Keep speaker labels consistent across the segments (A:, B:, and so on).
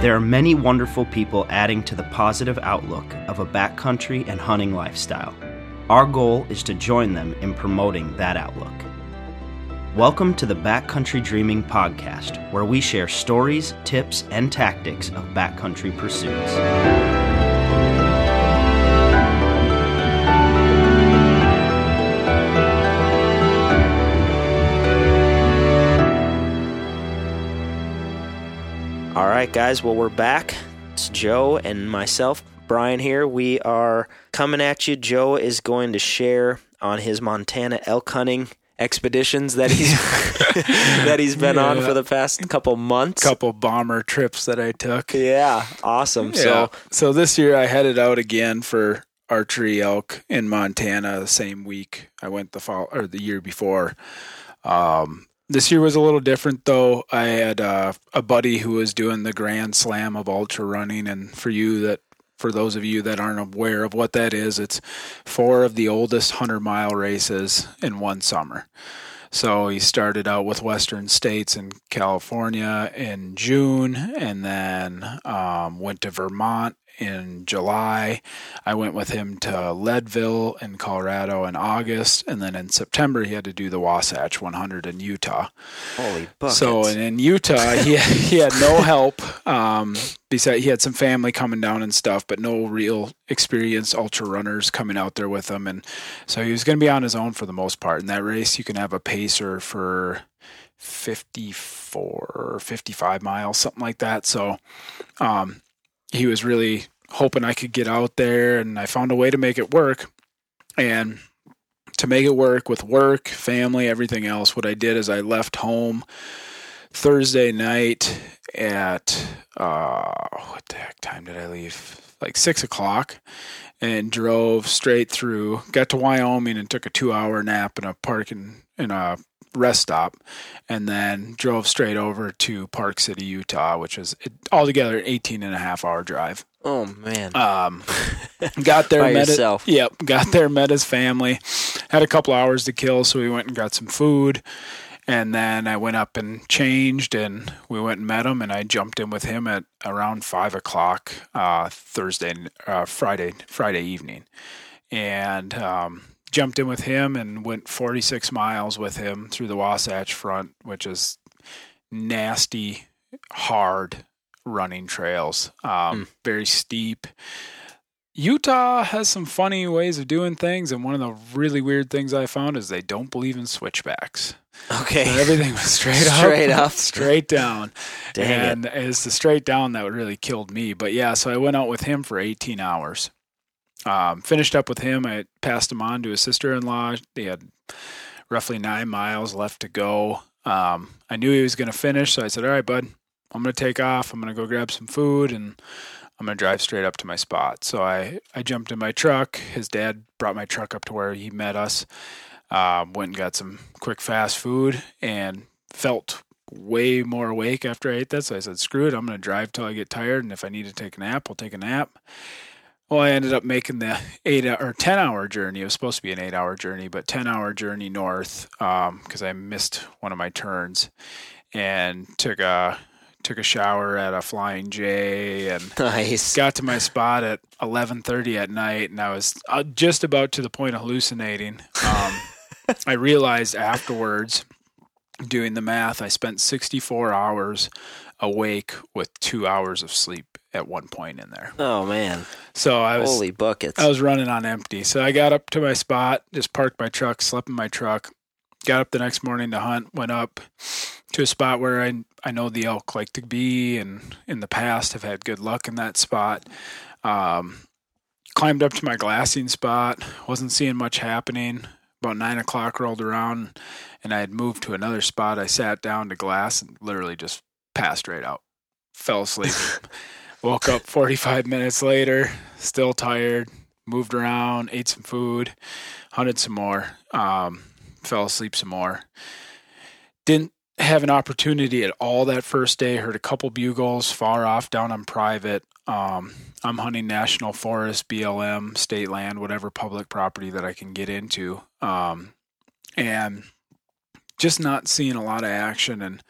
A: There are many wonderful people adding to the positive outlook of a backcountry and hunting lifestyle. Our goal is to join them in promoting that outlook. Welcome to the Backcountry Dreaming Podcast, where we share stories, tips, and tactics of backcountry pursuits. Right, guys. Well, we're back. It's Joe and myself, Brian here. We are coming at you. Joe is going to share on his Montana elk hunting expeditions that he's that he's been yeah. on for the past couple months.
B: Couple bomber trips that I took.
A: Yeah, awesome. Yeah. So
B: so this year I headed out again for archery elk in Montana the same week I went the fall or the year before. Um, this year was a little different though. I had uh, a buddy who was doing the Grand Slam of ultra running, and for you that for those of you that aren't aware of what that is, it's four of the oldest hundred mile races in one summer. So he started out with Western States in California in June, and then um, went to Vermont in July. I went with him to Leadville in Colorado in August, and then in September he had to do the Wasatch 100 in Utah.
A: Holy buckets!
B: So and in Utah he he had no help. Um, besides, he had some family coming down and stuff, but no real experienced ultra runners coming out there with him, and so he was going to be on his own for the most part. In that race, you can have a pacer for 54 or 55 miles, something like that. So, um, he was really hoping I could get out there, and I found a way to make it work. And to make it work with work, family, everything else, what I did is I left home Thursday night at uh, what the heck time did I leave? Like six o'clock, and drove straight through. Got to Wyoming and took a two-hour nap in a park in, in a rest stop, and then drove straight over to Park City, Utah, which was altogether an 18 and a half hour drive.
A: Oh man!
B: Um, got there, met
A: yourself.
B: It, yep, got there, met his family. Had a couple hours to kill, so we went and got some food, and then I went up and changed, and we went and met him, and I jumped in with him at around five o'clock uh, Thursday, uh, Friday, Friday evening, and um, jumped in with him and went 46 miles with him through the Wasatch Front, which is nasty, hard running trails. Um, mm. Very steep. Utah has some funny ways of doing things, and one of the really weird things I found is they don't believe in switchbacks.
A: Okay,
B: so everything was straight up,
A: straight up,
B: straight down.
A: Dang
B: and
A: it.
B: it's the straight down that really killed me. But yeah, so I went out with him for 18 hours. Um, finished up with him. I passed him on to his sister-in-law. They had roughly nine miles left to go. Um, I knew he was going to finish, so I said, "All right, bud, I'm going to take off. I'm going to go grab some food and I'm going to drive straight up to my spot. So I, I jumped in my truck. His dad brought my truck up to where he met us. Um, went and got some quick fast food and felt way more awake after I ate that. So I said, screw it. I'm going to drive till I get tired. And if I need to take a nap, I'll take a nap. Well, I ended up making the eight or 10 hour journey. It was supposed to be an eight hour journey, but 10 hour journey north because um, I missed one of my turns and took a took a shower at a Flying J, and
A: nice.
B: got to my spot at 11:30 at night, and I was uh, just about to the point of hallucinating. Um, I realized afterwards, doing the math, I spent 64 hours awake with two hours of sleep at one point in there.
A: Oh man!
B: So I was
A: holy buckets.
B: I was running on empty. So I got up to my spot, just parked my truck, slept in my truck, got up the next morning to hunt, went up to a spot where I I know the elk like to be, and in the past have had good luck in that spot. Um, climbed up to my glassing spot, wasn't seeing much happening. About nine o'clock rolled around, and I had moved to another spot. I sat down to glass and literally just passed right out. Fell asleep. Woke up 45 minutes later, still tired. Moved around, ate some food, hunted some more. Um, fell asleep some more. Didn't have an opportunity at all that first day. Heard a couple bugles far off down on private. Um, I'm hunting national forest, BLM, state land, whatever public property that I can get into. Um, and just not seeing a lot of action and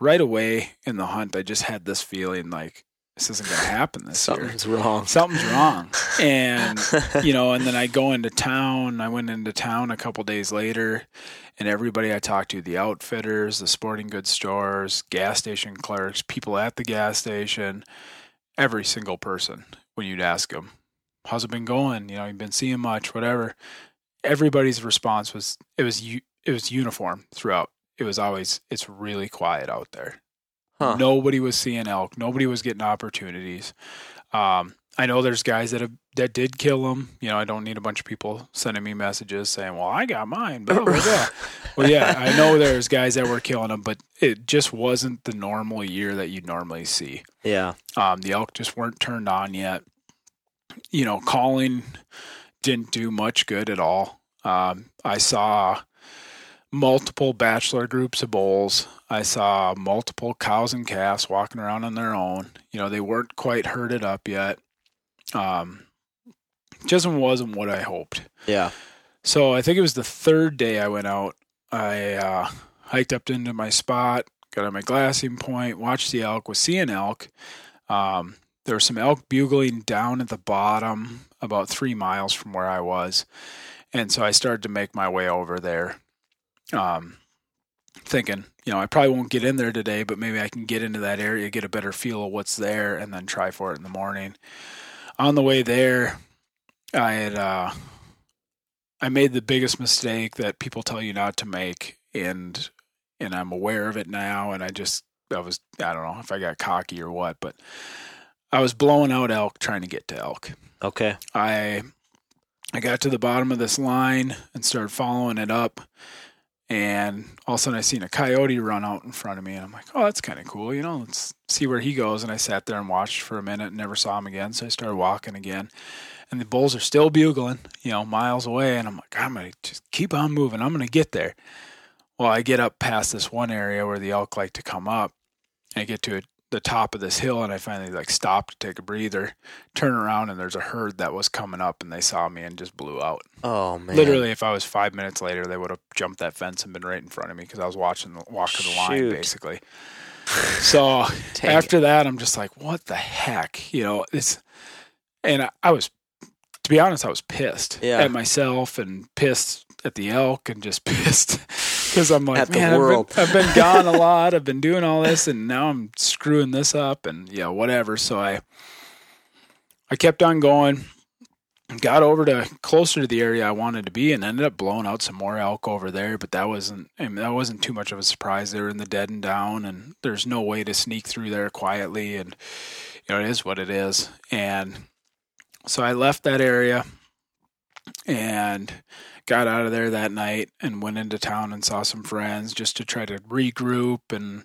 B: right away in the hunt, I just had this feeling like this isn't going to happen this year.
C: Something's wrong.
B: Something's wrong. And, you know, and then I go into town. I went into town a couple days later, and everybody I talked to the outfitters, the sporting goods stores, gas station clerks, people at the gas station every single person, when you'd ask them, How's it been going? You know, you've been seeing much, whatever. Everybody's response was, It was, it was uniform throughout. It was always, It's really quiet out there.
C: Huh.
B: Nobody was seeing elk. Nobody was getting opportunities. Um, I know there's guys that have, that did kill them. You know, I don't need a bunch of people sending me messages saying, "Well, I got mine." Blah, blah, blah. well, yeah, I know there's guys that were killing them, but it just wasn't the normal year that you'd normally see.
C: Yeah.
B: Um, the elk just weren't turned on yet. You know, calling didn't do much good at all. Um, I saw multiple bachelor groups of bulls. I saw multiple cows and calves walking around on their own. You know, they weren't quite herded up yet. Um, just wasn't what I hoped.
C: Yeah.
B: So I think it was the third day I went out. I uh, hiked up into my spot, got on my glassing point, watched the elk, was seeing elk. Um, there was some elk bugling down at the bottom, about three miles from where I was. And so I started to make my way over there um, thinking, you know, I probably won't get in there today, but maybe I can get into that area, get a better feel of what's there, and then try for it in the morning. On the way there, I had uh, I made the biggest mistake that people tell you not to make, and and I'm aware of it now. And I just I was I don't know if I got cocky or what, but I was blowing out elk trying to get to elk.
C: Okay.
B: I I got to the bottom of this line and started following it up and all of a sudden I seen a coyote run out in front of me and I'm like, oh, that's kind of cool. You know, let's see where he goes. And I sat there and watched for a minute and never saw him again. So I started walking again and the bulls are still bugling, you know, miles away. And I'm like, I'm to just keep on moving. I'm to get there. Well, I get up past this one area where the elk like to come up and I get to a the top of this hill and I finally like stopped to take a breather, turn around and there's a herd that was coming up and they saw me and just blew out.
C: Oh man.
B: Literally, if I was five minutes later, they would have jumped that fence and been right in front of me because I was watching the walk of the line basically. So after that, I'm just like, what the heck, you know? It's and I, I was, to be honest, I was pissed
C: Yeah.
B: at myself and pissed at the elk and just pissed because I'm like, man, I've been- I've been, gone a lot. I've been doing all this, and now I'm screwing this up, and yeah, whatever. So I, I kept on going, got over to closer to the area I wanted to be, and ended up blowing out some more elk over there. But that wasn't, I mean, that wasn't too much of a surprise. They were in the dead and down, and there's no way to sneak through there quietly, and you know it is what it is. And so I left that area and got out of there that night and went into town and saw some friends just to try to regroup and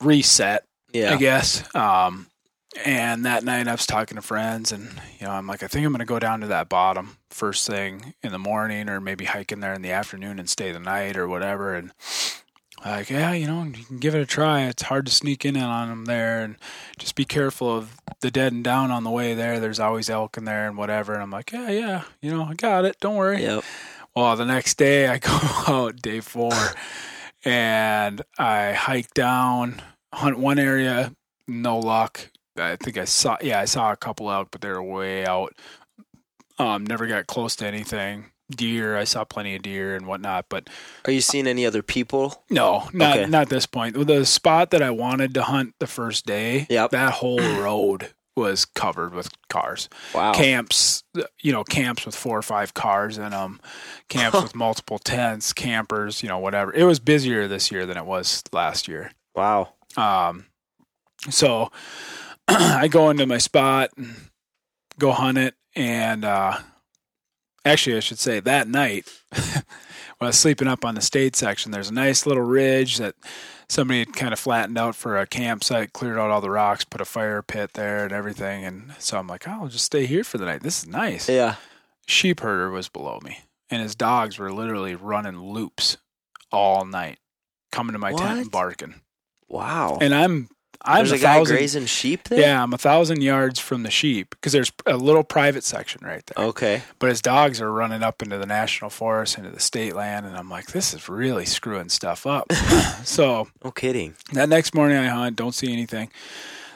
B: reset
C: Yeah.
B: I guess. Um, and that night I was talking to friends, and you know, I'm like, I think I'm going to go down to that bottom first thing in the morning, or maybe hike in there in the afternoon and stay the night or whatever. And like, yeah, you know, you can give it a try. It's hard to sneak in on them there, and just be careful of the dead and down on the way there. There's always elk in there and whatever. And I'm like, yeah, yeah, you know, I got it. Don't worry.
C: Yep.
B: Well, the next day I go out day four and I hike down, hunt one area, no luck. I think I saw, yeah, I saw a couple elk, but they're way out. Um, never got close to anything. Deer, I saw plenty of deer and whatnot, but
C: Are you seeing any other people?
B: no, not
C: Okay.
B: not at this point. The spot that I wanted to hunt the first day,
C: Yep.
B: that whole road was covered with cars
C: Wow.
B: camps, you know, camps with four or five cars in them, camps with multiple tents, campers, you know, whatever. It was busier this year than it was last year.
C: Wow.
B: Um, so I go into my spot and go hunt it. And uh, actually, I should say that night, when I was sleeping up on the state section, there's a nice little ridge that somebody had kind of flattened out for a campsite, cleared out all the rocks, put a fire pit there and everything. And so I'm like, oh, I'll just stay here for the night. This is nice
C: Yeah.
B: sheep herder was below me, and his dogs were literally running loops all night, coming to my tent and barking.
C: Wow.
B: And I'm I'm
C: There's
B: a
C: a guy
B: thousand.
C: grazing sheep there.
B: Yeah, I'm a thousand yards from the sheep because there's a little private section right there.
C: Okay.
B: But his dogs are running up into the national forest, into the state land, and I'm like, this is really screwing stuff up. so
C: No kidding.
B: that next morning I hunt, don't see anything.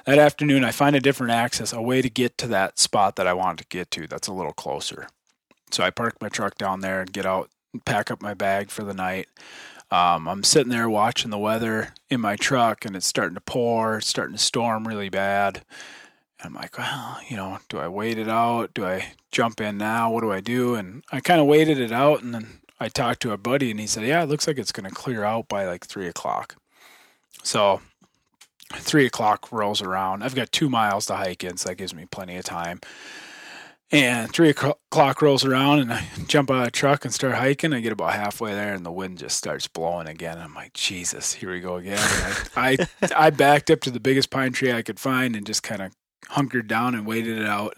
B: That afternoon I find a different access, a way to get to that spot that I wanted to get to that's a little closer. So I park my truck down there and get out pack up my bag for the night. Um, I'm sitting there watching the weather in my truck and it's starting to pour, it's starting to storm really bad. And I'm like, well, you know, do I wait it out? Do I jump in now? What do I do? And I kind of waited it out and then I talked to a buddy and he said, yeah, it looks like it's going to clear out by like three o'clock. So three o'clock rolls around. I've got two miles to hike in, so that gives me plenty of time. And three o'clock rolls around, and I jump out of the truck and start hiking. I get about halfway there, and the wind just starts blowing again. I'm like, Jesus, here we go again. I, I I backed up to the biggest pine tree I could find and just kind of hunkered down and waited it out.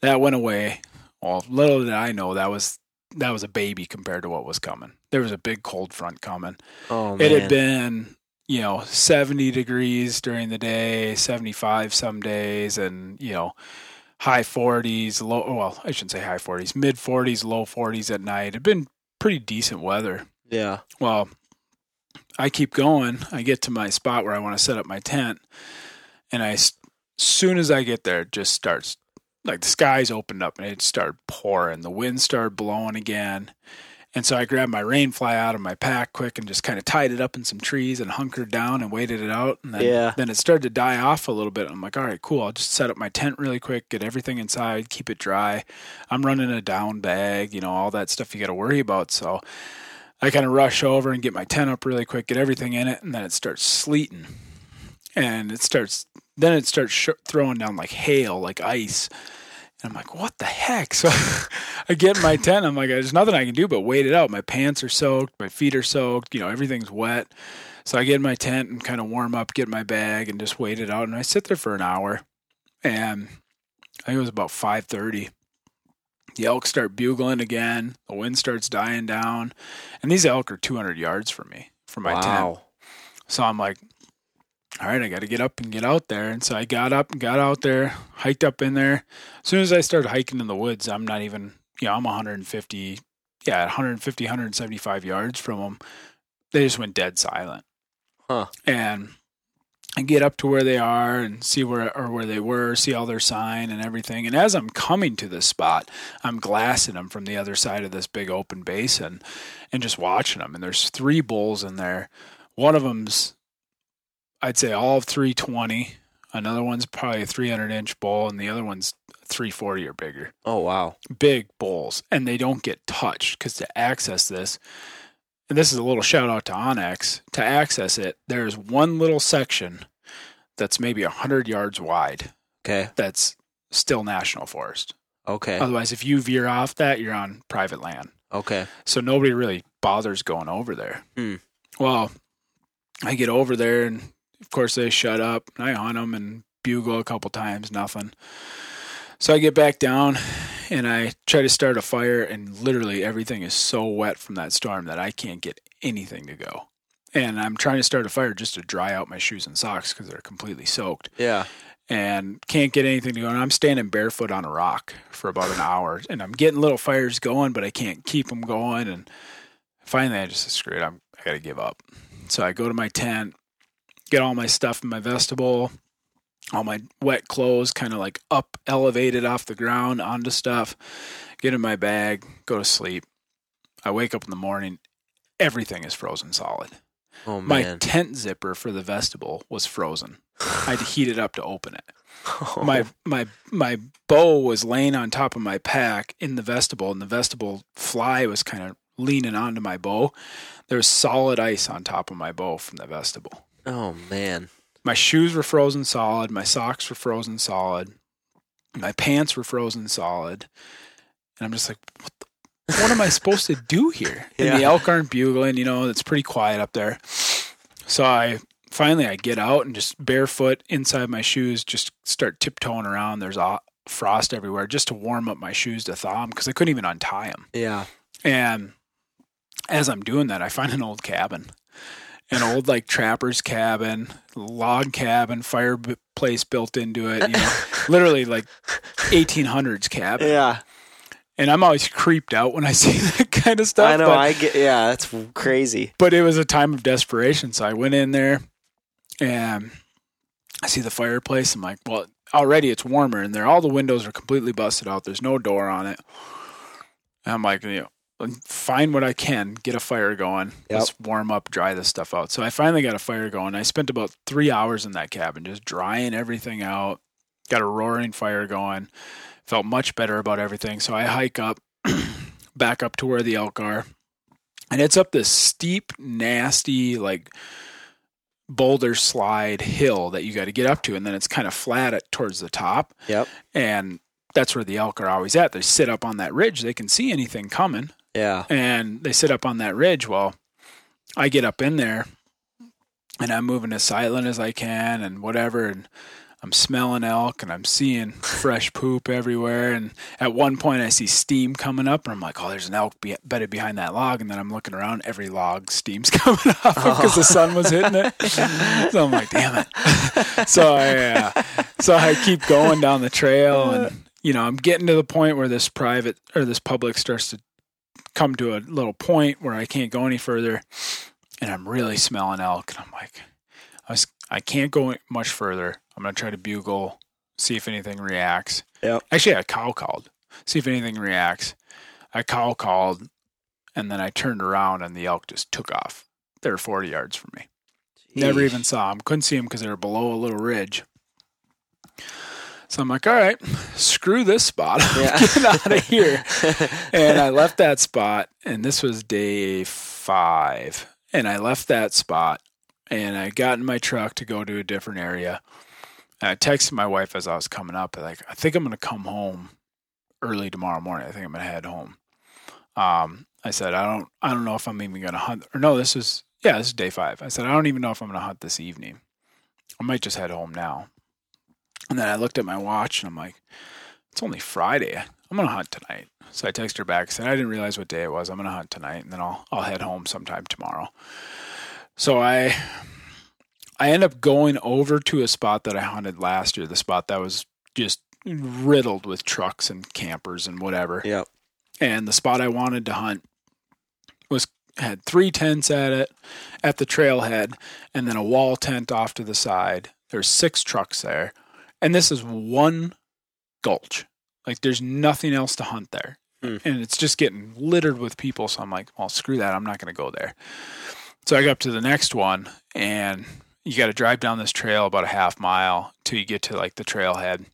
B: That went away. Well, little did I know that was that was a baby compared to what was coming. There was a big cold front coming.
C: Oh man.
B: It had been, you know, 70 degrees during the day, 75 some days, and, you know, high 40s, low, well, I shouldn't say high 40s, mid 40s, low 40s at night. It had been pretty decent weather.
C: Yeah.
B: Well, I keep going. I get to my spot where I want to set up my tent, and I, as soon as I get there, it just starts like the skies opened up and it started pouring. The wind started blowing again. And so I grabbed my rain fly out of my pack quick and just kind of tied it up in some trees and hunkered down and waited it out. And then,
C: Yeah.
B: then it started to die off a little bit. I'm like, all right, cool. I'll just set up my tent really quick, get everything inside, keep it dry. I'm running a down bag, you know, all that stuff you got to worry about. So I kind of rush over and get my tent up really quick, get everything in it, and then it starts sleeting. And it starts, then it starts sh- throwing down like hail, like ice. And I'm like, what the heck? So I get in my tent. I'm like, there's nothing I can do but wait it out. My pants are soaked, my feet are soaked, you know, everything's wet. So I get in my tent and kind of warm up, get my bag, and just wait it out. And I sit there for an hour. And I think it was about 5:30. The elk start bugling again. The wind starts dying down, and these elk are 200 yards from me, from my tent.
C: wow.
B: So I'm like, all right, I got to get up and get out there. And so I got up and got out there, hiked up in there. As soon as I started hiking in the woods, I'm not even, you know, I'm 150, yeah, 150, 175 yards from them. They just went dead silent.
C: Huh.
B: And I get up to where they are and see where or where they were, see all their sign and everything. And as I'm coming to this spot, I'm glassing them from the other side of this big open basin and just watching them. And there's three bulls in there. One of them's, I'd say, all of 320. Another one's probably a 300 inch bull, and the other one's 340 or bigger.
C: Oh wow.
B: Big bowls, and they don't get touched because to access this, and this is a little shout out to onX, to access it, there's one little section that's maybe 100 yards wide
C: Okay.
B: that's still national forest.
C: Okay.
B: Otherwise, if you veer off that, you're on private land.
C: Okay.
B: So nobody really bothers going over there.
C: Hmm.
B: Well, I get over there, and of course they shut up. And I hunt them and bugle a couple times, nothing. So I get back down, and I try to start a fire, and literally everything is so wet from that storm that I can't get anything to go. And I'm trying to start a fire just to dry out my shoes and socks because they're completely soaked
C: Yeah.
B: and can't get anything to go. And I'm standing barefoot on a rock for about an hour, and I'm getting little fires going, but I can't keep them going. And finally, I just said, "Screw it, I'm, I got to give up." So I go to my tent, get all my stuff in my vestibule, all my wet clothes, kind of like up elevated off the ground onto stuff, get in my bag, go to sleep. I wake up in the morning, everything is frozen solid.
C: Oh
B: My tent zipper for the vestibule was frozen. I had to heat it up to open it
C: Oh.
B: my my my bow was laying on top of my pack in the vestibule, and the vestibule fly was kind of leaning onto my bow. There was solid ice on top of my bow from the vestibule.
C: Oh man.
B: My shoes were frozen solid. My socks were frozen solid. My pants were frozen solid. And I'm just like, what, the, what am I supposed to do here? And the elk aren't bugling. You know, it's pretty quiet up there. So I finally I get out and just barefoot inside my shoes, just start tiptoeing around. There's a frost everywhere, just to warm up my shoes to thaw them because I couldn't even untie them.
C: Yeah.
B: And as I'm doing that, I find an old cabin. An old like trapper's cabin, log cabin, fireplace built into it. You know, literally like 1800s cabin.
D: Yeah.
B: And I'm always creeped out when I see that kind of stuff.
D: I know.
B: but-
D: I get. Yeah, that's crazy.
B: but it was a time of desperation. So I went in there and I see the fireplace. I'm like, well, already it's warmer in there. All the windows are completely busted out. There's no door on it. And I'm like, you know, find what I can, get a fire going.
D: Yep.
B: Let's warm up, dry this stuff out. So I finally got a fire going. I spent about three hours in that cabin just drying everything out. Got a roaring fire going. Felt much better about everything. So I hike up, back up to where the elk are and it's up this steep, nasty, like boulder slide hill that you got to get up to, and then it's kind of flat at towards the top,
D: Yep.
B: and that's where the elk are always at. They sit up on that ridge; they can see anything coming,
D: Yeah.
B: and they sit up on that ridge. Well, I get up in there, and I'm moving as silent as I can, and whatever, and I'm smelling elk and I'm seeing fresh poop everywhere. And at one point, I see steam coming up, and I'm like, "Oh, there's an elk be- bedded behind that log." And then I'm looking around, every log steam's coming off because the sun was hitting it. so I'm like, "Damn it!" so I, uh, so I keep going down the trail, and you know, I'm getting to the point where this private or this public starts to come to a little point where I can't go any further, and I'm really smelling elk, and I'm like, I was, I can't go much further. I'm gonna try to bugle, see if anything reacts.
D: Yep.
B: Actually, I cow called, see if anything reacts. I cow called, and then I turned around, and the elk just took off. They were 40 yards from me. Never even saw them. Couldn't see them because they were below a little ridge. So I'm like, all right, screw this spot. I'm
D: Yeah.
B: getting out of here. and I left that spot, and this was day five. And I left that spot, and I got in my truck to go to a different area. And I texted my wife as I was coming up, like, I think I'm going to come home early tomorrow morning. I think I'm going to head home. Um, I said, I don't, I don't know if I'm even going to hunt. Or no, this is, yeah, this is day five. I said, I don't even know if I'm going to hunt this evening. I might just head home now. And then I looked at my watch and I'm like, it's only Friday. I'm gonna hunt tonight. So I texted her back, said I didn't realize what day it was. I'm gonna hunt tonight, and then I'll I'll head home sometime tomorrow. So I I end up going over to a spot that I hunted last year, the spot that was just riddled with trucks and campers and whatever.
D: Yep.
B: And the spot I wanted to hunt was had three tents at it at the trailhead and then a wall tent off to the side. There's six trucks there. And this is one gulch. Like there's nothing else to hunt there.
D: Hmm.
B: And it's just getting littered with people. So I'm like, well, screw that. I'm not going to go there. So I go up to the next one and you got to drive down this trail about a half mile till you get to like the trailhead.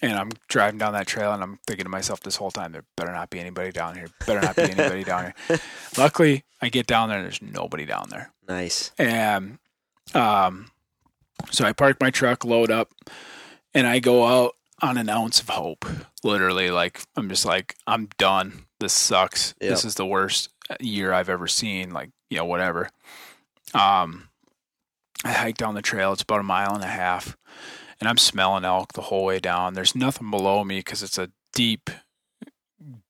B: And I'm driving down that trail and I'm thinking to myself this whole time, there better not be anybody down here. Better not be anybody down here. Luckily, I get down there and there's nobody down there.
D: Nice.
B: And um, so I park my truck, load up, and I go out on an ounce of hope. Literally, like I'm just like I'm done. This sucks.
D: Yep.
B: This is the worst year I've ever seen. Like you know whatever. Um, I hike down the trail. It's about a mile and a half, and I'm smelling elk the whole way down. There's nothing below me because it's a deep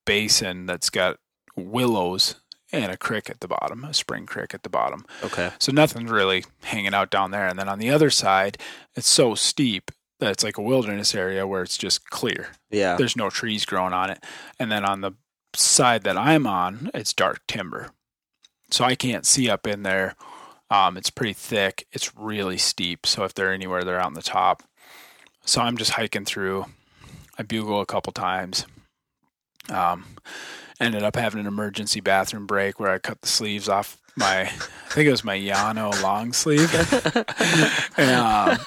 B: basin that's got willows and a creek at the bottom, a spring creek at the bottom.
D: Okay.
B: So nothing's really hanging out down there. And then on the other side, it's so steep that it's like a wilderness area where it's just clear.
D: Yeah.
B: There's no trees growing on it. And then on the side that I'm on, it's dark timber. So I can't see up in there. Um, it's pretty thick. It's really steep. So if they're anywhere, they're out on the top. So I'm just hiking through. I bugle a couple times. Um, ended up having an emergency bathroom break where I cut the sleeves off my, I think it was my Yano long sleeve. and, um,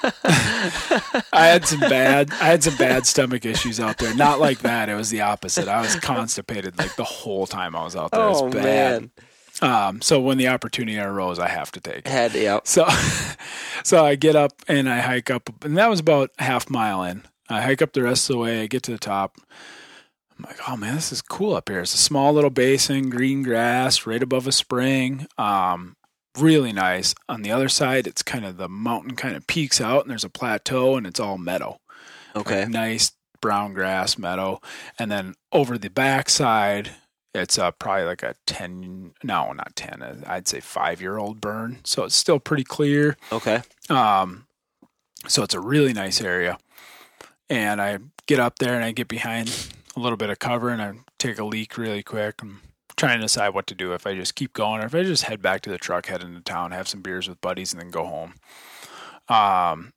B: I had some bad, I had some bad stomach issues out there. Not like that. It was the opposite. I was constipated like the whole time I was out there. It was
D: Oh
B: bad.
D: man.
B: Um, so when the opportunity arose, I have to take it.
D: Had yep.
B: So, so I get up and I hike up, and that was about half mile in. I hike up the rest of the way. I get to the top. I'm like, oh man, this is cool up here. It's a small little basin, green grass, right above a spring. Um, really nice. On the other side, it's kind of the mountain kind of peaks out, and there's a plateau, and it's all meadow.
D: Okay.
B: Like nice brown grass meadow. And then over the back side, It's uh, probably like a 10, no, not 10, uh, I'd say five year old burn. So it's still pretty clear.
C: Okay.
B: Um, so it's a really nice area. And I get up there and I get behind a little bit of cover and I take a leak really quick. I'm trying to decide what to do if I just keep going or if I just head back to the truck, head into town, have some beers with buddies, and then go home. Um,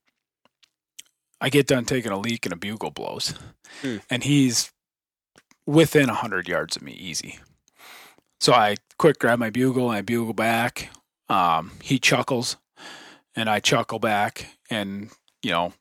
B: I get done taking a leak and a bugle blows,
C: Hmm.
B: and he's within a hundred yards of me, easy. So I quick grab my bugle and I bugle back. Um, he chuckles, and I chuckle back, and you know,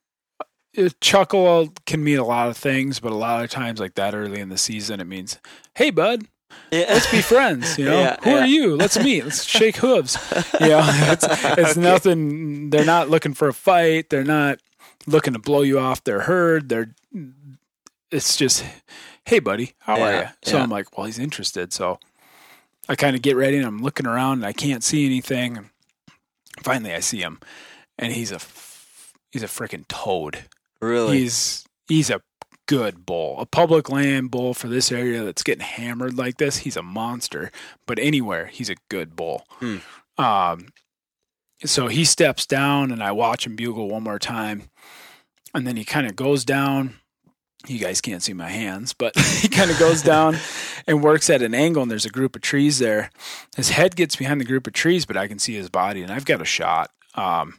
B: Uh, chuckle can mean a lot of things, but a lot of times, like that early in the season, it means, "Hey, bud,
D: Yeah.
B: let's be friends." You know,
D: Yeah,
B: who
D: yeah.
B: are you? Let's meet. Let's shake hooves. You know, it's it's nothing. They're not looking for a fight. They're not looking to blow you off their herd. They're it's just, hey, buddy, how are you? So. I'm like, well, he's interested. So I kind of get ready and I'm looking around and I can't see anything. And finally, I see him, and he's a he's a freaking toad.
D: Really?
B: He's he's a good bull, a public land bull for this area that's getting hammered like this. He's a monster, but anywhere he's a good bull.
D: Hmm.
B: Um, so he steps down, and I watch him bugle one more time, and then he kind of goes down. You guys can't see my hands, but he kind of goes down and works at an angle, and there's a group of trees there. His head gets behind the group of trees, but I can see his body, and I've got a shot. Um,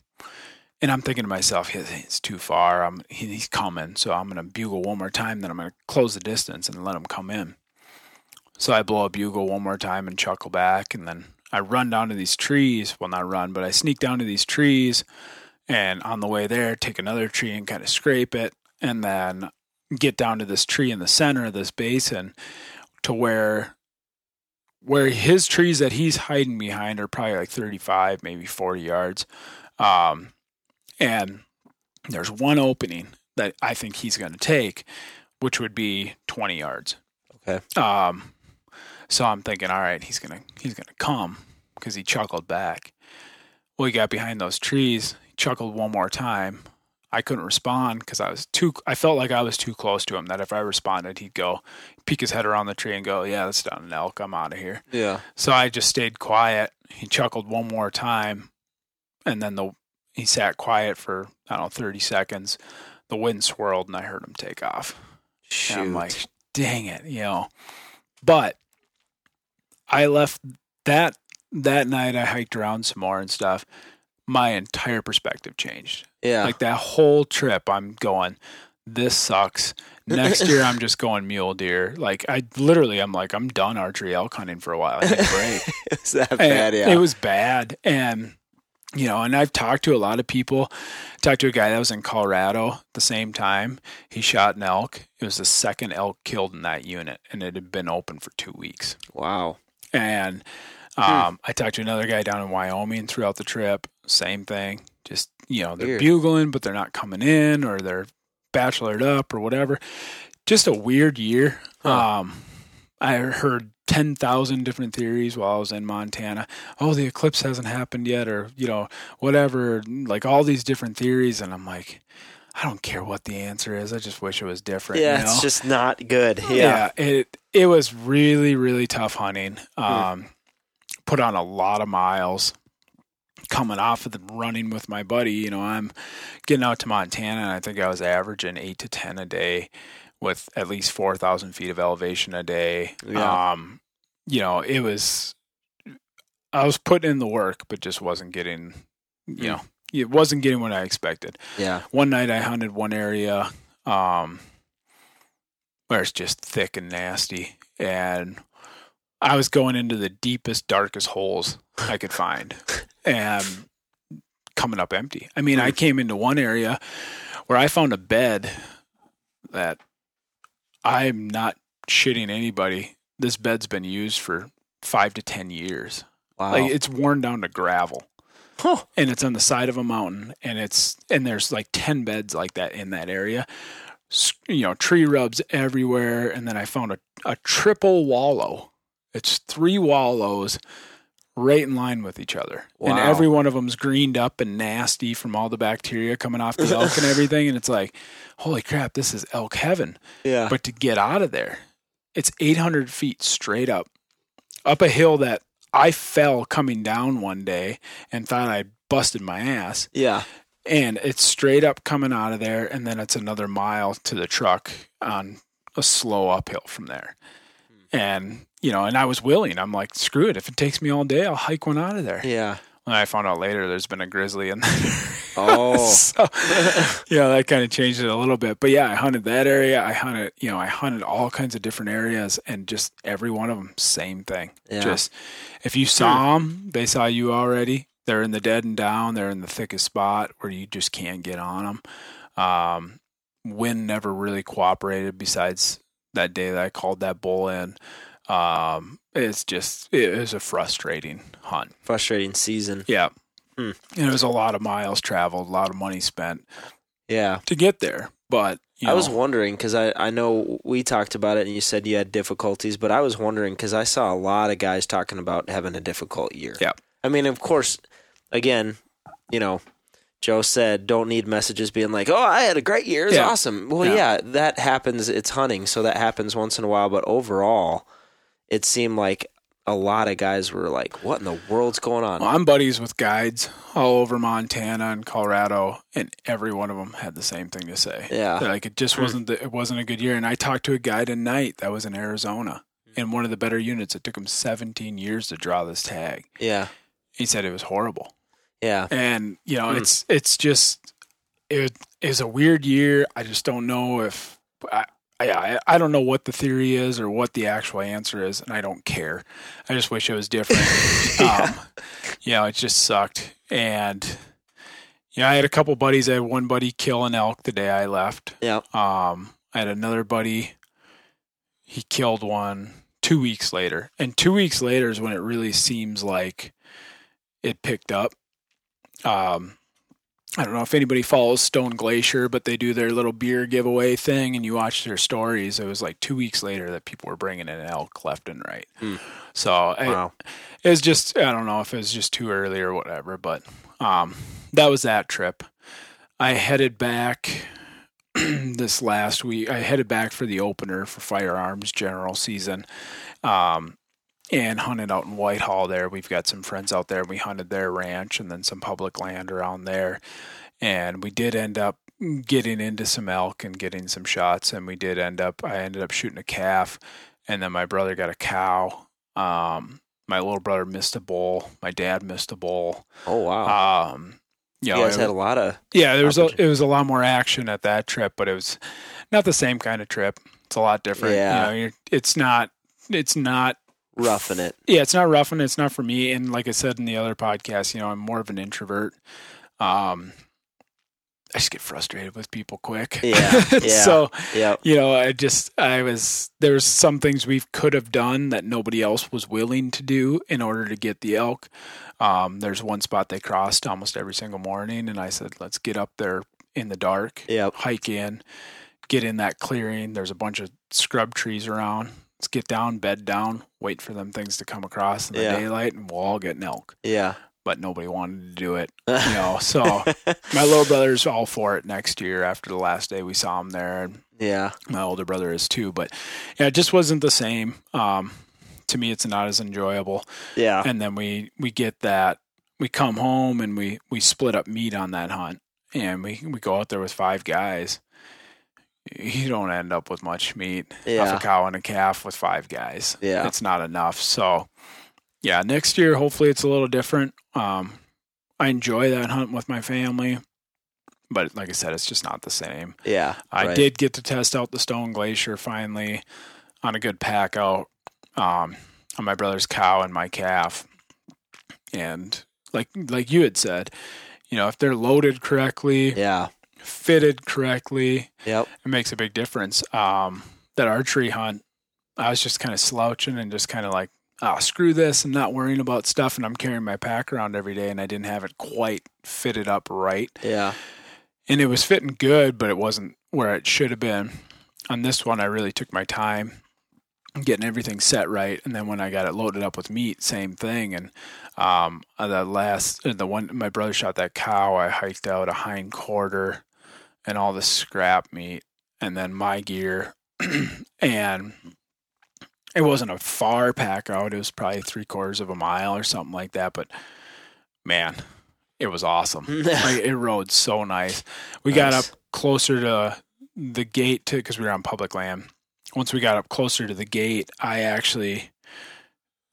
B: and I'm thinking to myself, "He- he's too far. I'm, he's coming. So I'm going to bugle one more time. Then I'm going to close the distance and let him come in. So I blow a bugle one more time and chuckle back. And then I run down to these trees. Well, not run, but I sneak down to these trees. And on the way there, take another tree and kind of scrape it. And then get down to this tree in the center of this basin to where where his trees that he's hiding behind are probably like 35 maybe 40 yards um, and there's one opening that I think he's going to take, which would be 20 yards.
C: Okay.
B: Um, so I'm thinking, all right, he's gonna he's gonna come because he chuckled back. Well, he got behind those trees. He chuckled one more time. I couldn't respond because I was too. I felt like I was too close to him. That if I responded, he'd go peek his head around the tree and go, "Yeah, that's not an elk. I'm out of here."
C: Yeah.
B: So I just stayed quiet. He chuckled one more time, and then the he sat quiet for I don't know thirty seconds. The wind swirled, and I heard him take off.
D: Shoot.
B: And I'm like, dang it, you know. But I left that that night. I hiked around some more and stuff. My entire perspective changed.
D: yeah.
B: Like that whole trip, I'm going. This sucks. Next year, I'm just going mule deer. Like I literally, I'm like, I'm done archery elk hunting for a while. I need a break.
D: Is that
B: And?
D: Yeah.
B: It was bad. And, you know, and I've talked to a lot of people. talked to a guy that was in Colorado at the same time. He shot an elk. It was the second elk killed in that unit, and it had been open for two weeks.
D: wow.
B: And um, I talked to another guy down in Wyoming throughout the trip. Same thing. Just, you know, they're
D: Weird.
B: bugling, but they're not coming in or they're bachelored up or whatever. Just a weird year.
C: Huh.
B: Um, I heard 10,000 different theories while I was in Montana. Oh, the eclipse hasn't happened yet, or, you know, whatever. Like all these different theories. And I'm like, I don't care what the answer is. I just wish it was different.
D: Yeah,
B: you know?
D: it's just not good. Yeah.
B: yeah it it was really really tough hunting um put on a lot of miles coming off of the running with my buddy you know i'm getting out to montana and i think i was averaging 8 to 10 a day with at least 4000 feet of elevation a day
D: Yeah.
B: um you know it was i was putting in the work but just wasn't getting you know it wasn't getting what i expected
D: Yeah.
B: one night I hunted one area um, where it's just thick and nasty, and I was going into the deepest, darkest holes I could find, and coming up empty. I mean, I came into one area where I found a bed that I'm not shitting anybody. This bed's been used for five to ten years.
D: Wow.
B: Like it's worn down to gravel
D: Huh.
B: and it's on the side of a mountain and it's and there's like 10 beds like that in that area you know tree rubs everywhere and then i found a, a triple wallow it's three wallows right in line with each other and every one of them's greened up and nasty from all the bacteria coming off the elk and everything and it's like holy crap this is elk heaven
D: yeah.
B: but to get out of there It's 800 feet straight up, up a hill that I fell coming down one day and thought I busted my ass.
D: Yeah.
B: And it's straight up coming out of there, and then it's another mile to the truck on a slow uphill from there. And you know, and I was willing. I'm like, screw it. If it takes me all day, I'll hike one out of there.
D: Yeah.
B: And I found out later there's been a grizzly in there.
D: Oh.
B: so, yeah, that kind of changed it a little bit. But yeah, I hunted that area. I hunted, you know, I hunted all kinds of different areas, and just every one of them, same thing.
D: Yeah.
B: Just if you saw them, they saw you already. They're in the dead and down. They're in the thickest spot where you just can't get on them. Um, wind never really cooperated. Besides that day that I called that bull in, um, it's just it was a frustrating hunt.
D: Frustrating season.
B: Yeah. And it was a lot of miles traveled, a lot of money spent
D: Yeah.
B: to get there. But you
D: I was wondering because I, I know we talked about it and you said you had difficulties, but I was wondering because I saw a lot of guys talking about having a difficult year.
B: Yeah.
D: I mean, of course, again, you know, Joe said don't need messages being like, "Oh, I had a great year. It's
B: Yeah.
D: awesome." Well,
B: Yeah.
D: yeah. that happens. It's hunting, so that happens once in a while. But overall, it seemed like a lot of guys were like, "What in the world's going on?"
B: Well, I'm buddies with guides all over Montana and Colorado, and every one of them had the same thing to say.
D: Yeah.
B: They're like it just hmm. wasn't the, it wasn't a good year. And I talked to a guy tonight that was in Arizona in one of the better units. It took him 17 years to draw this tag.
D: yeah,
B: He said it was horrible.
D: Yeah,
B: and you know
D: Hmm.
B: it's it's just it is a weird year i just don't know if I, I i don't know what the theory is or what the actual answer is and i don't care i just wish it was different um you know it just sucked and you know i had a couple buddies i had one buddy kill an elk the day i left
D: yeah.
B: um, I had another buddy. He killed one two weeks later, and two weeks later is when it really seems like it picked up. Um, I don't know if anybody follows Stone Glacier, but they do their little beer giveaway thing, and you watch their stories. It was like two weeks later that people were bringing in elk left and right.
D: Hmm.
B: So
D: Wow.
B: it was just I don't know if it was just too early or whatever, but um, that was that trip. I headed back this last week. I headed back for the opener for firearms general season, um, and hunted out in Whitehall. There, we've got some friends out there. We hunted their ranch and then some public land around there, and we did end up getting into some elk and getting some shots. And we did end up. I ended up shooting a calf, and then my brother got a cow. Um, my little brother missed a bull. My dad missed a bull.
D: Oh wow.
B: Um,
D: you
B: you
D: guys
B: it-
D: had a lot of
B: yeah, there was a, it was a lot more action at that trip, but it was not the same kind of trip. It's a lot different.
D: Yeah.
B: You know, you're, it's not it's not
D: roughing it.
B: yeah, it's not roughing. it. It's not for me. And like I said in the other podcast, you know, I'm more of an introvert. Um, I just get frustrated with people quick.
D: Yeah, yeah.
B: so
D: Yeah.
B: you know, I just I was there's some things we could have done that nobody else was willing to do in order to get the elk. Um, there's one spot they crossed almost every single morning, and I said, let's get up there in the dark,
D: Yep.
B: hike in, get in that clearing. There's a bunch of scrub trees around. Let's get down, bed down, wait for them things to come across in the
D: Yeah.
B: daylight, and we'll all get an elk.
D: Yeah.
B: But nobody wanted to do it, you know. So my little brother's all for it next year after the last day we saw him there, and
D: yeah.
B: my older brother is too. But yeah, it just wasn't the same. Um, to me, it's not as enjoyable.
D: Yeah.
B: And then we we get that we come home and we we split up meat on that hunt, and we we go out there with five guys. You don't end up with much meat off
D: Yeah.
B: a cow and a calf with five guys.
D: Yeah.
B: it's not enough. So yeah, next year hopefully it's a little different. Um, I enjoy that hunt with my family, but like I said, it's just not the same.
D: Yeah.
B: I
D: right.
B: did get to test out the Stone Glacier finally on a good pack out um, on my brother's cow and my calf. And like like you had said, you know, if they're loaded correctly,
D: Yeah.
B: Fitted correctly,
D: Yep.
B: it makes a big difference. Um, that archery hunt, I was just kind of slouching and just kind of like, oh, screw this. I'm not worrying about stuff. And I'm carrying my pack around every day and I didn't have it quite fitted up right
D: Yeah.
B: and it was fitting good, but it wasn't where it should have been. On this one, I really took my time getting everything set right, and then when I got it loaded up with meat, same thing. And um, uh, the last, uh, the one my brother shot that cow, I hiked out a hind quarter and all the scrap meat, and then my gear, and it wasn't a far pack out. It was probably three quarters of a mile or something like that. But man, it was awesome. like, it rode so nice. We got up closer to the gate to because we were on public land. Once we got up closer to the gate, I actually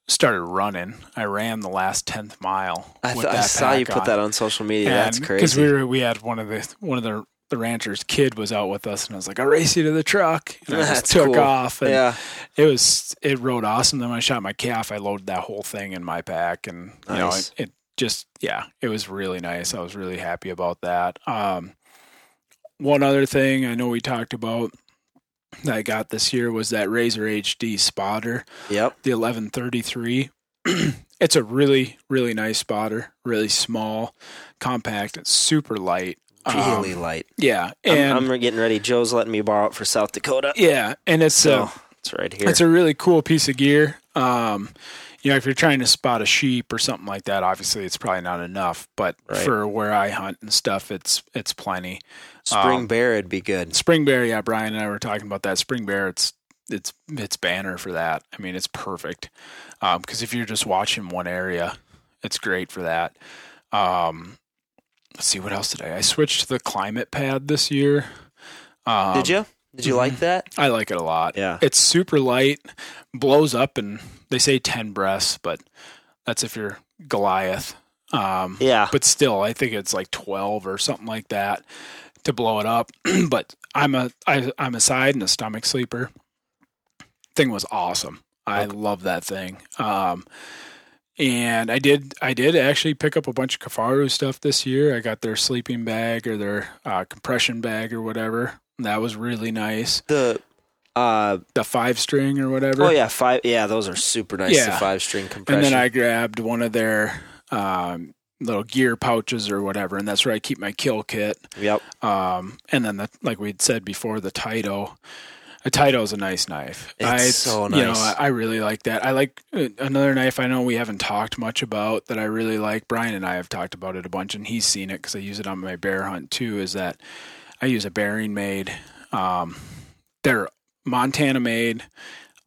B: started running. I ran the last tenth mile.
D: I, th- I saw you put
B: on.
D: that on social media. That's crazy.
B: Because we were we had one of the one of the the rancher's kid was out with us, and I was like, "I'll race you to the truck." And I just took
D: cool.
B: off, and
D: yeah,
B: it was it rode awesome. Then when I shot my calf, I loaded that whole thing in my pack, and you know it, it just yeah, it was really nice. I was really happy about that. Um, one other thing I know we talked about that I got this year was that Razor HD spotter
D: yep.
B: the 1133. it's a really, really nice spotter, really small, compact, it's super light. Um,
D: Really light.
B: yeah. And
D: I'm, I'm getting ready. Joe's letting me borrow it for South Dakota.
B: yeah, and it's
D: So
B: a
D: it's right here.
B: it's a really cool piece of gear. Um, you know, if you're trying to spot a sheep or something like that, obviously it's probably not enough. But
D: Right.
B: for where I hunt and stuff, it's it's plenty.
D: Spring
B: um,
D: bear would be good.
B: Spring Bear, yeah, Brian and I were talking about that. Spring Bear, it's it's it's banner for that. I mean, it's perfect because if you're just watching one area, it's great for that. Um, let's see, what else did I? I switched to the Klymit pad this year. Um,
D: Did you? Did you like that?
B: I like it a lot.
D: Yeah.
B: it's super light, blows up, and they say ten breaths, but that's if you're Goliath. Um,
D: Yeah.
B: but still, I think it's like twelve or something like that to blow it up. but I'm a I, I'm a side and a stomach sleeper. Thing was awesome. I
D: Okay.
B: love that thing. Um, and I did I did actually pick up a bunch of Kifaru stuff this year. I got their sleeping bag or their uh, compression bag or whatever. That was really nice.
D: The uh
B: The five string or whatever.
D: oh yeah five yeah those are super nice. The
B: Yeah.
D: five string compression.
B: And then I grabbed one of their um, little gear pouches or whatever, and that's where I keep my kill kit.
D: yep
B: Um, and then, the, like we'd said before, the Taito. A Taito is a nice knife.
D: It's
B: I,
D: so
B: You know. I, I really like that. I like uh, another knife I know we haven't talked much about that I really like. Brian and I have talked about it a bunch, and he's seen it because I use it on my bear hunt too. Is that I use a bearing made. Um, they're Montana made,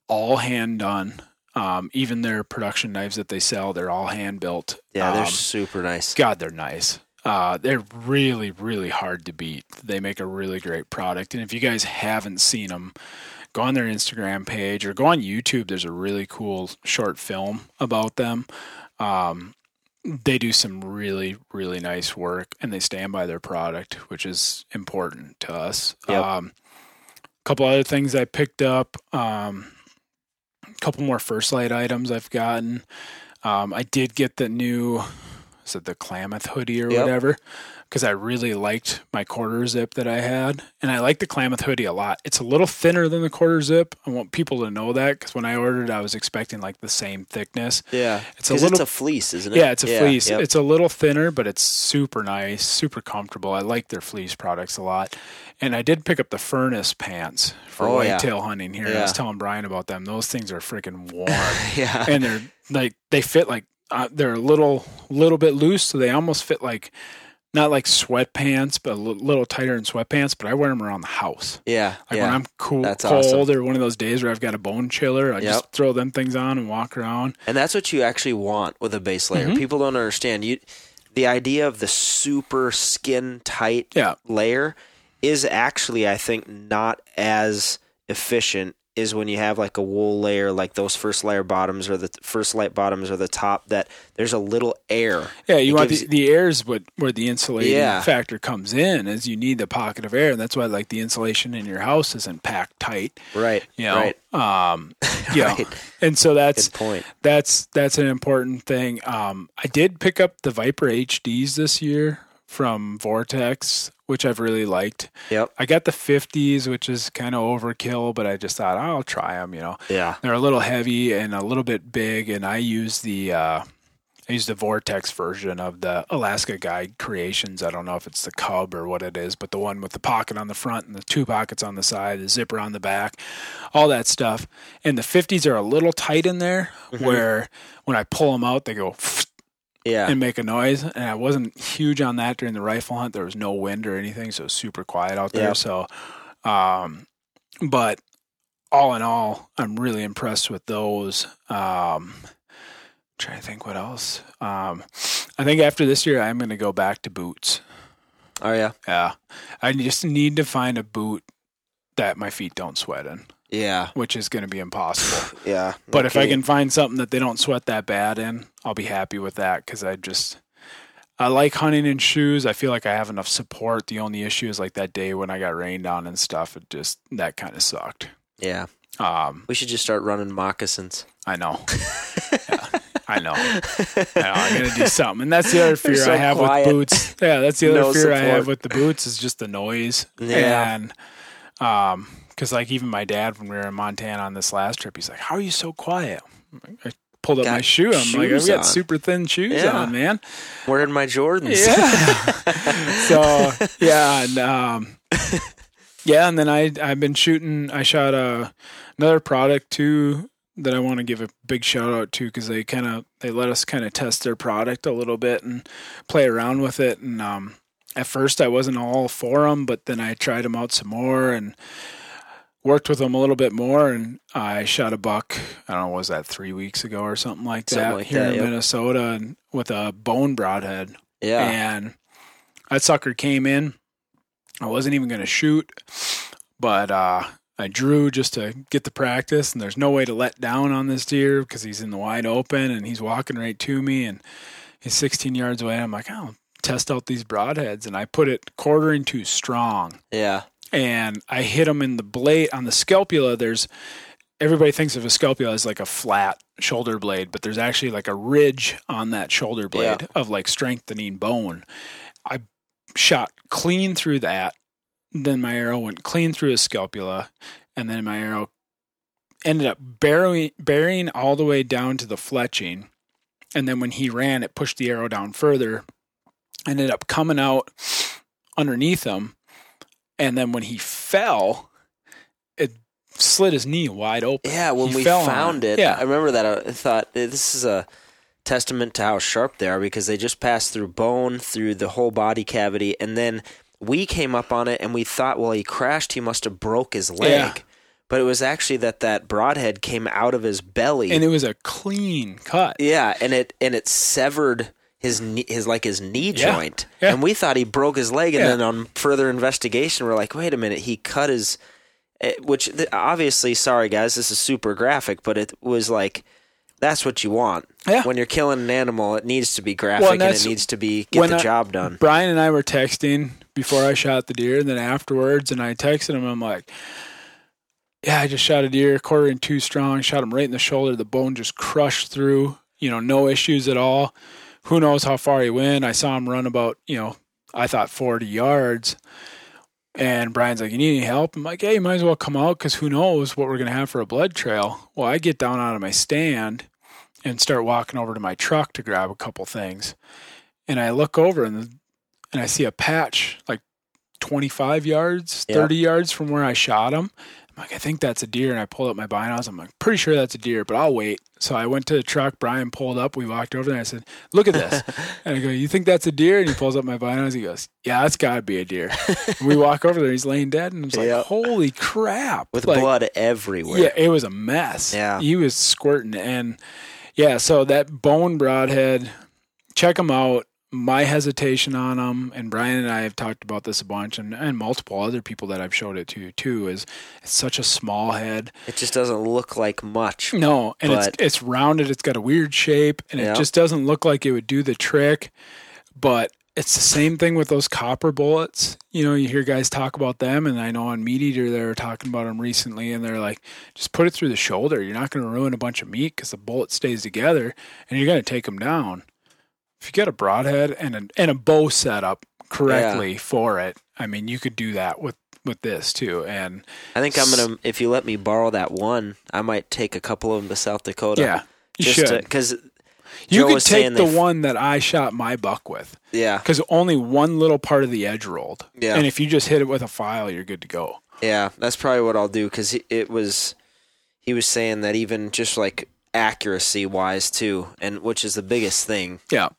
B: all hand done. Um, even their production knives that they sell, they're all hand built.
D: yeah they're
B: Um,
D: super nice.
B: God, they're nice. Uh, they're really, really hard to beat. They make a really great product. And if you guys haven't seen them, go on their Instagram page or go on YouTube. There's a really cool short film about them. Um, they do some really, really nice work and they stand by their product, which is important to us.
D: Yep.
B: Um, a couple other things I picked up. Um, a couple more First Lite items I've gotten. Um, I did get the new, is it the Klamath hoodie or
D: Yep.
B: whatever? Because I really liked my quarter zip that I had, and I like the Klamath hoodie a lot. It's a little thinner than the quarter zip. I want people to know that because when I ordered, I was expecting like the same thickness.
D: Yeah,
B: It's a little-
D: it's a fleece, isn't it?
B: Yeah, it's a fleece.
D: yep.
B: It's a little thinner, but it's super nice, super comfortable. I like their fleece products a lot. And I did pick up the furnace pants for
D: Oh, yeah.
B: whitetail hunting here. I was telling Brian about them. Those things are freaking warm
D: yeah.
B: and they're like they fit like uh, they're a little little bit loose, so they almost fit like not like sweatpants, but a little tighter than sweatpants. But I wear them around the house.
D: yeah,
B: Like
D: yeah.
B: when I'm cool,
D: That's
B: cold,
D: awesome.
B: or one of those days where I've got a bone chiller, I just throw them things on and walk around.
D: And that's what you actually want with a base layer.
B: Mhm.
D: People don't understand you. The idea of the super skin tight
B: Yeah,
D: layer is actually, I think, not as efficient is when you have like a wool layer, like those first layer bottoms or the First Lite bottoms or the top. That there's a little air.
B: yeah. You
D: It
B: want
D: gives-
B: the, the air is what where the insulating
D: Yeah.
B: factor comes in, is you need the pocket of air, and that's why like the insulation in your house isn't packed tight.
D: Right.
B: You know,
D: Right.
B: um, yeah,
D: Right.
B: and so that's
D: Good point.
B: that's that's an important thing. Um, I did pick up the Viper HDs this year from Vortex, which I've really liked.
D: Yep.
B: I got the 50s, which is kind of overkill, but I just thought "Oh, I'll try them. You know,
D: Yeah.
B: they're a little heavy and a little bit big, and I use the uh, I use the Vortex version of the Alaska Guide Creations. I don't know if it's the Cub or what it is, but the one with the pocket on the front and the two pockets on the side, the zipper on the back, all that stuff. And the 50s are a little tight in there, where when I pull them out, they go
D: Yeah.
B: and make a noise. And I wasn't huge on that during the rifle hunt. There was no wind or anything, so it was super quiet out there. So, um, but all in all, I'm really impressed with those. Um, trying to think what else. Um, I think after this year, I'm going to go back to boots.
D: Oh yeah,
B: Yeah, I just need to find a boot that my feet don't sweat in,
D: yeah,
B: which is going to be impossible.
D: yeah.
B: But if I can find something that they don't sweat that bad in, I'll be happy with that because I just I like hunting in shoes. I feel like I have enough support. The only issue is like that day when I got rained on and stuff. It just that kind of sucked.
D: yeah,
B: Um,
D: we should just start running moccasins.
B: I know. Yeah, I know. I know. I'm gonna do something, and that's the other fear
D: so
B: I have
D: quiet.
B: with boots. Yeah, that's the other
D: No
B: fear I have with the boots is just the noise.
D: Yeah.
B: And um, because like even my dad when we were in Montana on this last trip, he's like, "How are you so quiet?" I pulled up
D: Got
B: my shoe. I'm like, "I've got
D: on."
B: super thin shoes
D: Yeah.
B: on, man."
D: Wearing my Jordans.
B: Yeah. so yeah, and um, yeah, and then I I've been shooting. I shot a another product too that I want to give a big shout out to because they kind of they let us kind of test their product a little bit and play around with it. And um, at first I wasn't all for them, but then I tried them out some more and worked with them a little bit more. And I shot a buck. I don't know, was that three weeks ago or something like
D: Something
B: that
D: like
B: here
D: that,
B: in
D: yep.
B: Minnesota and with a bone broadhead
D: yeah.
B: and that sucker came in. I wasn't even going to shoot, but uh, I drew just to get the practice. And there's no way to let down on this deer because he's in the wide open and he's walking right to me and he's 16 yards away. I'm like, I'll test out these broadheads, and I put it quartering too strong
D: yeah.
B: And I hit him in the blade on the scapula. There's everybody thinks of a scapula as like a flat shoulder blade, but there's actually like a ridge on that shoulder blade
D: Yeah.
B: of like strengthening bone. I shot clean through that. Then my arrow went clean through his scapula, and then my arrow ended up burying, burying all the way down to the fletching. And then when he ran, it pushed the arrow down further, ended up coming out underneath him. And then when he fell, it slid his knee wide open.
D: Yeah, when
B: He
D: we found it,
B: Yeah.
D: I remember that I thought eh, this is a testament to how sharp they are because they just passed through bone, through the whole body cavity, and then we came up on it and we thought, well, he crashed, he must have broke his leg.
B: Yeah.
D: But it was actually that that broadhead came out of his belly.
B: and it was a clean cut.
D: yeah, and it and it severed his knee, his like his knee
B: Yeah.
D: joint.
B: Yeah.
D: And we thought he broke his leg and
B: Yeah.
D: then on further investigation we're like, "Wait a minute, he cut his eh, which obviously sorry guys, this is super graphic, but it was like that's what you want.
B: Yeah.
D: When you're killing an animal, it needs to be graphic
B: Well,
D: and,
B: and
D: it needs to be get the
B: I-
D: job done.
B: Brian and I were texting before I shot the deer, and then afterwards, and I texted him. I'm like, "Yeah, I just shot a deer, quartering too strong. Shot him right in the shoulder. The bone just crushed through. You know, no issues at all. Who knows how far he went? I saw him run about, you know, I thought 40 yards." And Brian's like, "You need any help?" I'm like, "Hey, you might as well come out because who knows what we're gonna have for a blood trail." Well, I get down out of my stand and start walking over to my truck to grab a couple things, and I look over and and I see a patch like 25 yards,
D: Yeah.
B: 30 yards from where I shot him. I'm like, I think that's a deer. And I pulled up my binos. I'm like, pretty sure that's a deer, but I'll wait. So I went to the truck. Brian pulled up. We walked over there. And I said, Look at this. and I go, You think that's a deer? And he pulls up my binos. He goes, Yeah, that's got to be a deer. and we walk over there. He's laying dead. And I was like,
D: Yep.
B: Holy crap.
D: With
B: Like,
D: blood everywhere.
B: yeah, it was a mess.
D: Yeah.
B: He was squirting. And yeah, so that bone broadhead, check them out. My hesitation on them, and Brian and I have talked about this a bunch, and, and multiple other people that I've showed it to too, is it's such a small head.
D: It just doesn't look like much.
B: No, and it's it's rounded. It's got a weird shape, and
D: Yeah.
B: it just doesn't look like it would do the trick. But it's the same thing with those copper bullets. You know, you hear guys talk about them, and I know on MeatEater they were talking about them recently, and they're like, just put it through the shoulder. You're not going to ruin a bunch of meat because the bullet stays together, and you're going to take them down. If you get a broadhead and a, and a bow setup correctly for it, I mean, you could do that with with this too. And
D: I think I'm gonna. If you let me borrow that one, I might take a couple of them to South Dakota.
B: yeah, you
D: just
B: should.
D: because
B: you
D: Joe
B: could take the
D: f-
B: one that I shot my buck with.
D: yeah,
B: because only one little part of the edge rolled.
D: Yeah.
B: And if you just hit it with a file, you're good to go.
D: yeah, that's probably what I'll do because it was. He was saying that even just like accuracy wise too, and which is the biggest thing.
B: Yeah.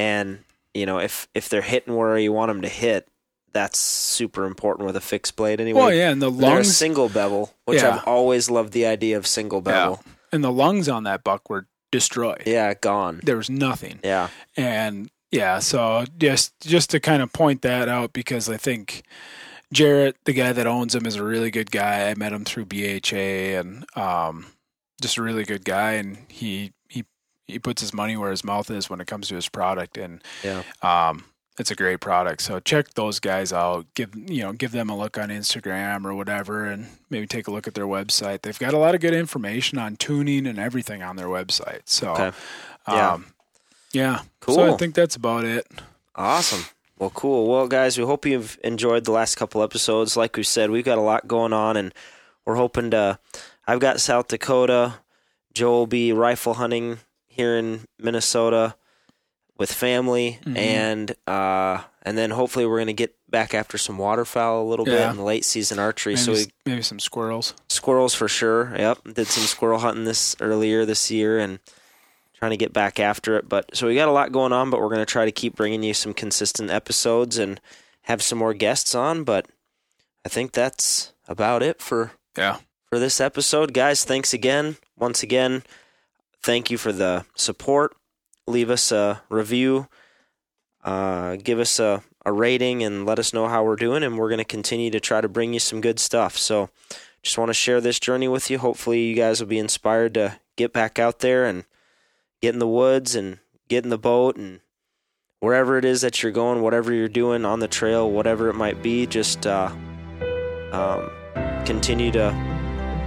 D: And you know, if if they're hitting where you want them to hit, that's super important with a fixed blade anyway.
B: Well, yeah, and the
D: They're a single bevel, which
B: Yeah.
D: I've always loved the idea of single
B: yeah,
D: bevel.
B: and the lungs on that buck were destroyed.
D: Yeah, gone.
B: There was nothing.
D: Yeah.
B: and yeah so just just to kind of point that out because i think jarrett the guy that owns him is a really good guy i met him through bha and um just a really good guy and he he puts his money where his mouth is when it comes to his product and
D: Yeah.
B: um it's a great product so check those guys out give you know give them a look on instagram or whatever and maybe take a look at their website they've got a lot of good information on tuning and everything on their website so
D: Okay. Yeah.
B: um, yeah.
D: Cool.
B: So I think that's about it.
D: Awesome. Well, cool. Well, guys, we hope you've enjoyed the last couple episodes. Like we said, we've got a lot going on, and we're hoping to. I've got South Dakota. Joe will be rifle hunting here in Minnesota with family,
B: Mhm.
D: and uh, and then hopefully we're gonna get back after some waterfowl a little bit in the late season archery.
B: Maybe,
D: so we
B: maybe some squirrels.
D: Squirrels for sure. Yep, did some squirrel hunting this earlier this year and trying to get back after it. But so we got a lot going on, but we're going to try to keep bringing you some consistent episodes and have some more guests on. But I think that's about it for
B: Yeah.
D: for this episode, guys. Thanks again, once again. Thank you for the support. Leave us a review. Uh, give us a, a rating and let us know how we're doing. And we're going to continue to try to bring you some good stuff. So just want to share this journey with you. Hopefully, you guys will be inspired to get back out there and get in the woods and get in the boat and wherever it is that you're going, whatever you're doing on the trail, whatever it might be, just uh, um, continue to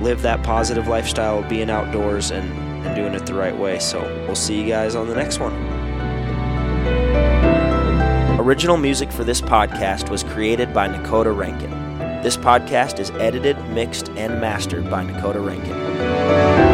D: live that positive lifestyle of being outdoors and, and doing it the right way. So we'll see you guys on the next one. Original music for this podcast was created by Nakota Rankin. This podcast is edited, mixed, and mastered by Nakota Rankin.